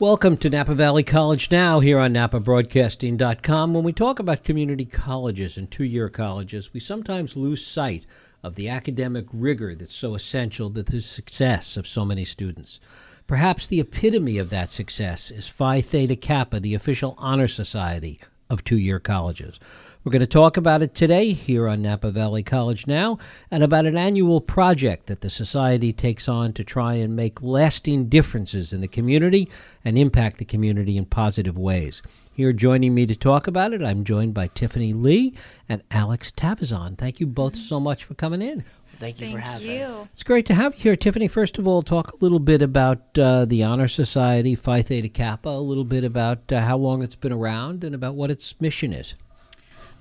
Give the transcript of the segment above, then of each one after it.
Welcome to Napa Valley College Now here on NapaBroadcasting.com. When we talk about community colleges and two year colleges, we sometimes lose sight of the academic rigor that's so essential to the success of so many students. Perhaps the epitome of that success is Phi Theta Kappa, the official honor society of two year colleges. We're going to talk about it today here on Napa Valley College Now and about an annual project that the Society takes on to try and make lasting differences in the community and impact the community in positive ways. Here joining me to talk about it, I'm joined by Tiffany Lee and Alex Tavazon. Thank you both so much for coming in. Thank you Thank for having you. us. It's great to have you here. Tiffany, first of all, talk a little bit about uh, the Honor Society, Phi Theta Kappa, a little bit about uh, how long it's been around and about what its mission is.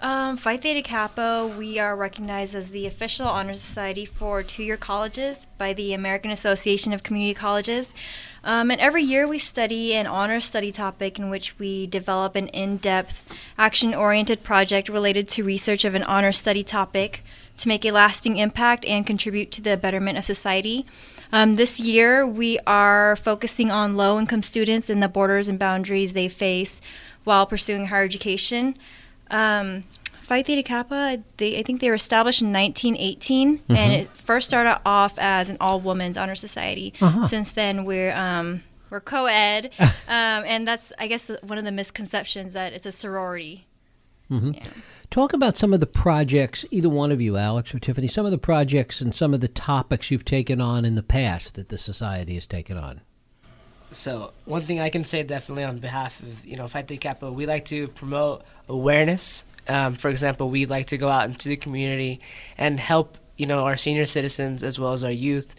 Um, Phi Theta Kappa, we are recognized as the official honor society for two year colleges by the American Association of Community Colleges. Um, and every year we study an honor study topic in which we develop an in depth, action oriented project related to research of an honor study topic to make a lasting impact and contribute to the betterment of society. Um, this year we are focusing on low income students and the borders and boundaries they face while pursuing higher education. Um, Phi Theta Kappa, they, I think they were established in 1918, and it first started off as an all women's honor society. Uh-huh. Since then, we're um, we're co-ed, um, and that's I guess one of the misconceptions that it's a sorority. Yeah. Talk about some of the projects, either one of you, Alex or Tiffany, some of the projects and some of the topics you've taken on in the past that the Society has taken on. So one thing I can say definitely on behalf of you know Theta Kappa, we like to promote awareness. Um, for example, we like to go out into the community and help you know our senior citizens as well as our youth,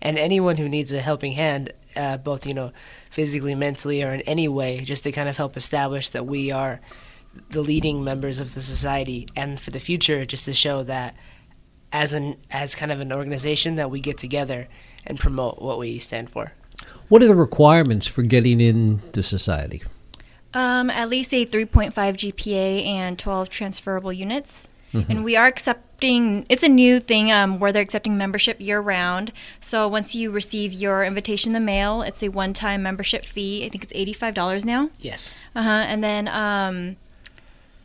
and anyone who needs a helping hand, uh, both you know physically, mentally, or in any way, just to kind of help establish that we are the leading members of the society, and for the future, just to show that as an as kind of an organization that we get together and promote what we stand for. What are the requirements for getting in the Society? Um, at least a 3.5 GPA and 12 transferable units. And we are accepting, it's a new thing um, where they're accepting membership year round. So once you receive your invitation in the mail, it's a one time membership fee. I think it's $85 now. Yes. Uh huh. And then um,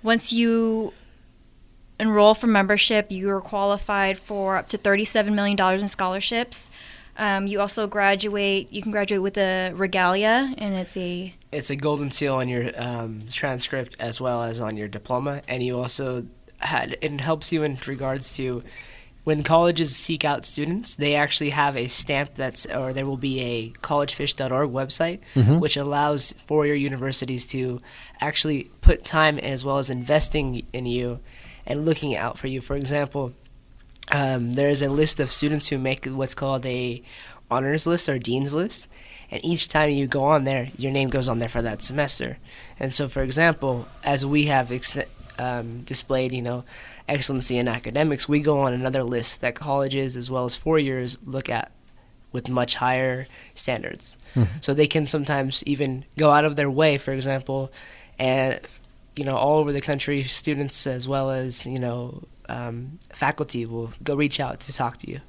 once you enroll for membership, you are qualified for up to $37 million in scholarships. Um, you also graduate, you can graduate with a regalia, and it's a it's a golden seal on your um, transcript as well as on your diploma, and you also had it helps you in regards to when colleges seek out students. They actually have a stamp that's or there will be a collegefish.org website which allows four year universities to actually put time as well as investing in you and looking out for you. For example, um, there is a list of students who make what's called a honors list or dean's list. And each time you go on there your name goes on there for that semester. And so for example as we have ex- um, displayed you know excellency in academics we go on another list that colleges as well as four years look at with much higher standards. So they can sometimes even go out of their way for example and you know all over the country students as well as you know um, faculty will go reach out to talk to you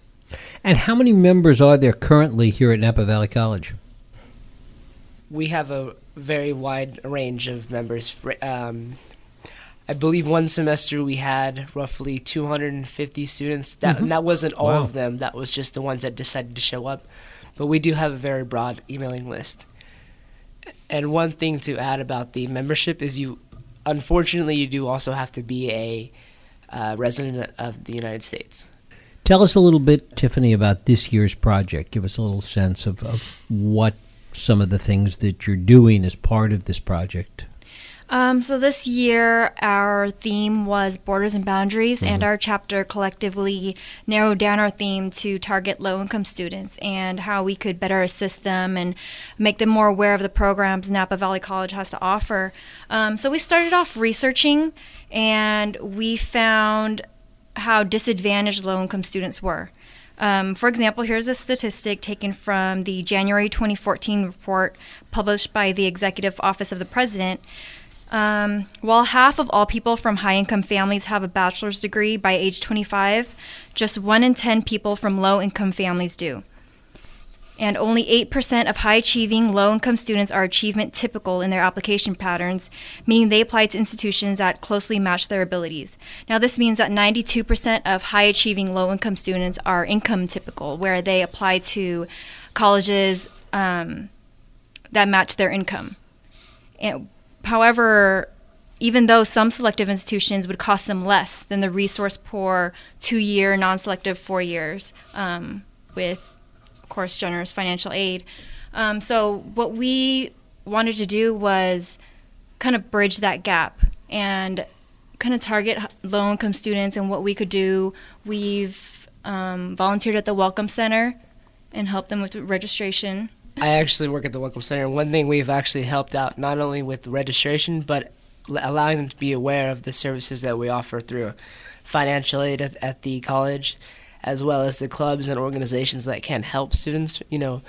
And how many members are there currently here at Napa Valley College? we have a very wide range of members. Um, I believe one semester we had roughly 250 students. That and that wasn't all Wow. of them. That was just the ones that decided to show up. But we do have a very broad emailing list. And one thing to add about the membership is you, unfortunately, you do also have to be a uh, resident of the United States. Tell us a little bit, Tiffany, about this year's project. Give us a little sense of, of what some of the things that you're doing as part of this project. Um, so this year, our theme was borders and boundaries, and our chapter collectively narrowed down our theme to target low-income students and how we could better assist them and make them more aware of the programs Napa Valley College has to offer. Um, so we started off researching, and we found how disadvantaged low-income students were. Um, for example, here's a statistic taken from the January 2014 report published by the Executive Office of the President. Um, while half of all people from high income families have a bachelor's degree by age 25, just 1 in 10 people from low income families do. and only 8% of high achieving low income students are achievement typical in their application patterns, meaning they apply to institutions that closely match their abilities. Now, this means that 92% of high achieving low income students are income typical, where they apply to colleges um, that match their income. And, however, even though some selective institutions would cost them less than the resource poor two year non selective four years um, with, of course, generous financial aid. Um, so, what we wanted to do was kind of bridge that gap and kind of target low income students and what we could do. We've um, volunteered at the Welcome Center and helped them with registration. I actually work at the Welcome Center. and One thing we've actually helped out not only with registration, but allowing them to be aware of the services that we offer through financial aid at, at the college, as well as the clubs and organizations that can help students, you know,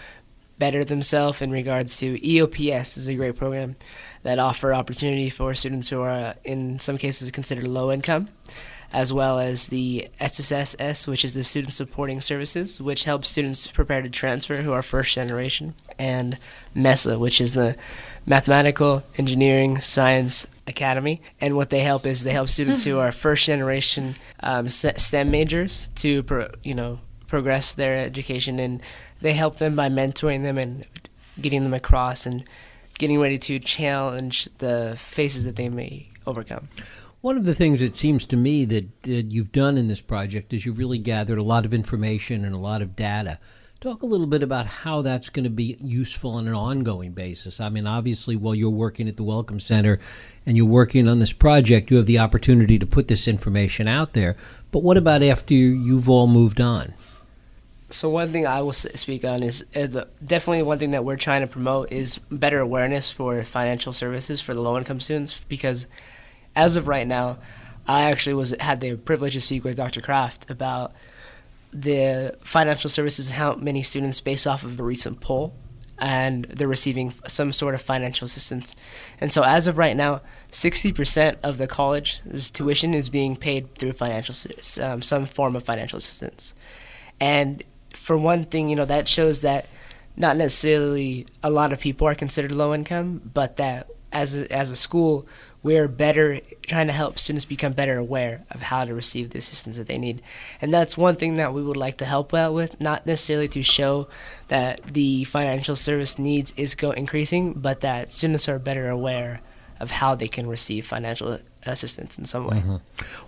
better themselves in regards to EOPS is a great program that offer opportunity for students who are in some cases considered low income as well as the SSSS, which is the Student Supporting Services, which helps students prepare to transfer who are first generation, and MESA, which is the Mathematical Engineering Science Academy. And what they help is they help students who are first generation um, STEM majors to, pro, you know, progress their education, and they help them by mentoring them and getting them across and getting ready to challenge the phases that they may overcome. One of the things it seems to me that uh, you've done in this project is you've really gathered a lot of information and a lot of data. Talk a little bit about how that's going to be useful on an ongoing basis. I mean, obviously, while you're working at the Welcome Center and you're working on this project, you have the opportunity to put this information out there. But what about after you've all moved on? So one thing I will speak on is uh, definitely one thing that we're trying to promote is better awareness for financial services for the low income students because as of right now, I actually was had the privilege to speak with Dr. Kraft about the financial services and how many students, based off of a recent poll, and they're receiving some sort of financial assistance. And so, as of right now, 60% of the college's tuition is being paid through financial um, some form of financial assistance. And for one thing, you know that shows that not necessarily a lot of people are considered low income, but that as a, as a school, we're better trying to help students become better aware of how to receive the assistance that they need. And that's one thing that we would like to help out with, not necessarily to show that the financial service needs is go increasing, but that students are better aware of how they can receive financial assistance in some way. Mm-hmm.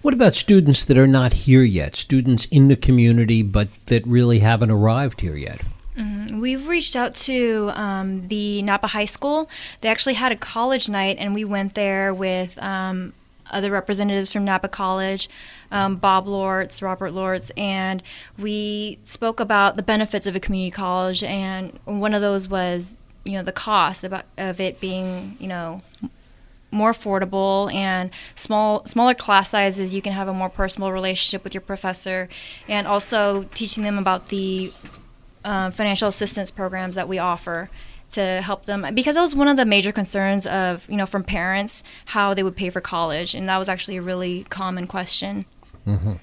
What about students that are not here yet, students in the community but that really haven't arrived here yet? We've reached out to um, the Napa High School. They actually had a college night, and we went there with um, other representatives from Napa College, um, Bob Lortz, Robert Lortz, and we spoke about the benefits of a community college. And one of those was, you know, the cost about of it being, you know, more affordable and small smaller class sizes you can have a more personal relationship with your professor and also teaching them about the uh, financial assistance programs that we offer to help them because that was one of the major concerns of you know from parents how they would pay for college and that was actually a really common question mm-hmm.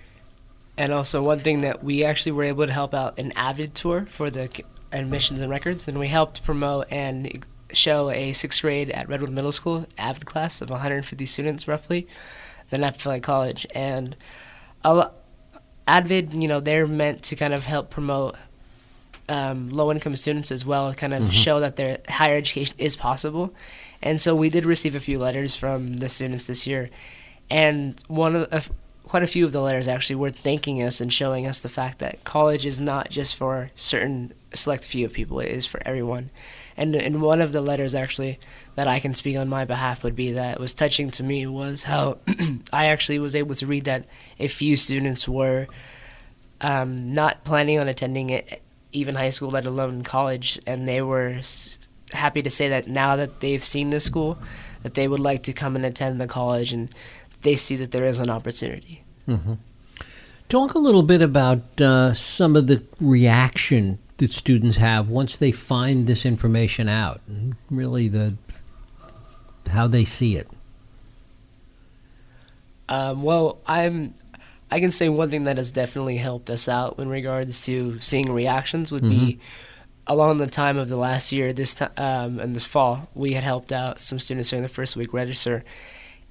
and also one thing that we actually were able to help out an AVID tour for the admissions and records and we helped promote and show a sixth grade at redwood middle school AVID class of 150 students roughly then at Valley college and a, AVID you know they're meant to kind of help promote um, low income students as well, kind of mm-hmm. show that their higher education is possible. And so we did receive a few letters from the students this year, and one of uh, quite a few of the letters actually were thanking us and showing us the fact that college is not just for certain select few of people; it is for everyone. And and one of the letters actually that I can speak on my behalf would be that was touching to me was how I actually was able to read that a few students were um, not planning on attending it even high school, let alone college, and they were happy to say that now that they've seen this school, that they would like to come and attend the college, and they see that there is an opportunity. Mm-hmm. Talk a little bit about uh, some of the reaction that students have once they find this information out, and really the how they see it. Um, well, I'm I can say one thing that has definitely helped us out in regards to seeing reactions would mm-hmm. be along the time of the last year, this time um, and this fall, we had helped out some students during the first week register,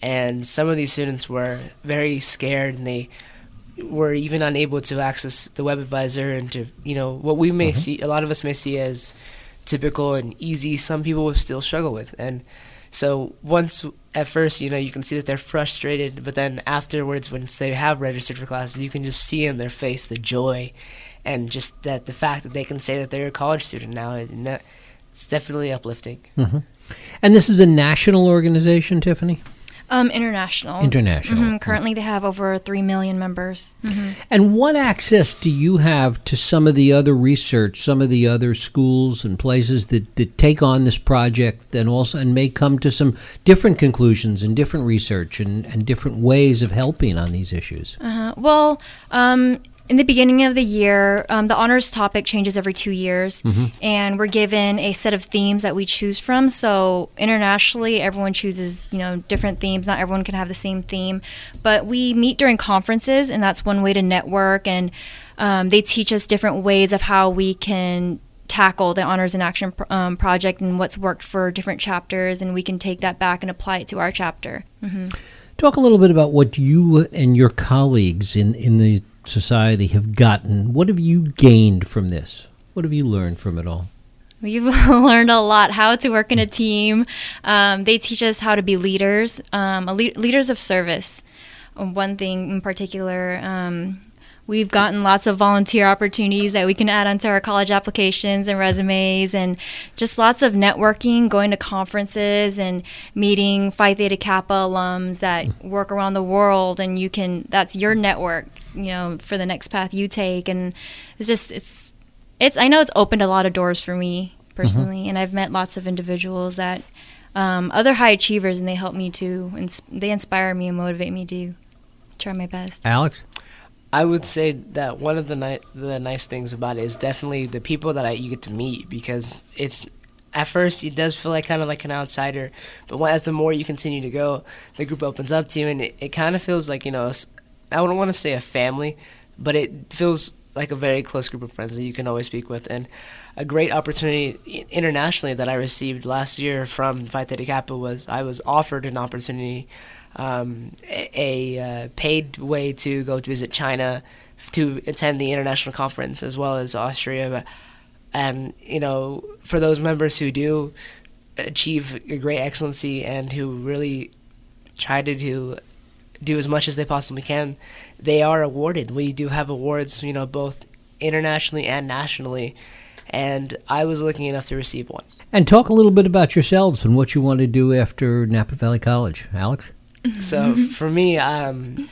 and some of these students were very scared and they were even unable to access the web advisor and to you know what we may see a lot of us may see as typical and easy some people will still struggle with. And so once at first you know you can see that they're frustrated but then afterwards once they have registered for classes you can just see in their face the joy and just that the fact that they can say that they're a college student now and that it's definitely uplifting mm-hmm. And this is a national organization, Tiffany? Um, international. International. Mhm, Currently, they have over 3 million members. And what access do you have to some of the other research, some of the other schools and places that, that take on this project and also and may come to some different conclusions and different research and, and different ways of helping on these issues? Uh, well, um, in the beginning of the year, um, the honors topic changes every two years, and we're given a set of themes that we choose from. So internationally, everyone chooses you know different themes. Not everyone can have the same theme, but we meet during conferences, and that's one way to network. And um, they teach us different ways of how we can tackle the honors in action pr- um, project and what's worked for different chapters, and we can take that back and apply it to our chapter. Talk a little bit about what you and your colleagues in, in the society have gotten. What have you gained from this? What have you learned from it all? We've learned a lot how to work in a team. Um, they teach us how to be leaders, um, le- leaders of service. One thing in particular, um, we've gotten lots of volunteer opportunities that we can add onto our college applications and resumes, and just lots of networking, going to conferences and meeting Phi Theta Kappa alums that work around the world, and you can that's your network, you know, for the next path you take, and it's just it's it's I know it's opened a lot of doors for me personally, and I've met lots of individuals that um, other high achievers, and they help me to, ins- they inspire me and motivate me to try my best. Alex? I would say that one of the ni- the nice things about it is definitely the people that I, you get to meet because it's at first it does feel like kind of like an outsider, but as the more you continue to go, the group opens up to you and it, it kind of feels like you know s- I wouldn't want to say a family, but it feels like a very close group of friends that you can always speak with and a great opportunity internationally that I received last year from Phi Theta Kappa was I was offered an opportunity um, a, a uh, paid way to go to visit China to attend the international conference as well as Austria. And, you know, for those members who do achieve great excellency and who really try to do, do as much as they possibly can, they are awarded. We do have awards, you know, both internationally and nationally. And I was lucky enough to receive one. And talk a little bit about yourselves and what you want to do after Napa Valley College. Alex? So for me, um,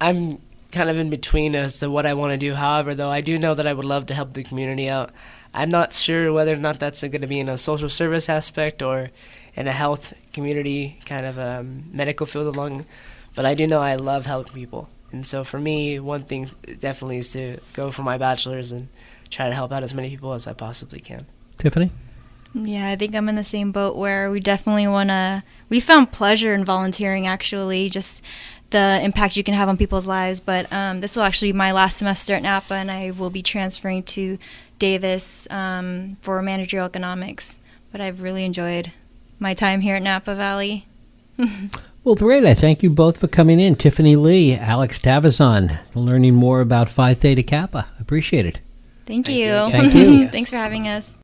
I'm kind of in between as to what I want to do. However, though, I do know that I would love to help the community out. I'm not sure whether or not that's going to be in a social service aspect or in a health community kind of um, medical field along. But I do know I love helping people. And so for me, one thing definitely is to go for my bachelor's and try to help out as many people as I possibly can. Tiffany? Yeah, I think I'm in the same boat where we definitely want to. We found pleasure in volunteering, actually, just the impact you can have on people's lives. But um, this will actually be my last semester at Napa, and I will be transferring to Davis um, for managerial economics. But I've really enjoyed my time here at Napa Valley. Well, great. I thank you both for coming in. Tiffany Lee, Alex Tavazon, learning more about Phi Theta Kappa. Appreciate it. Thank Thank you. you. Thank you. Thanks for having us.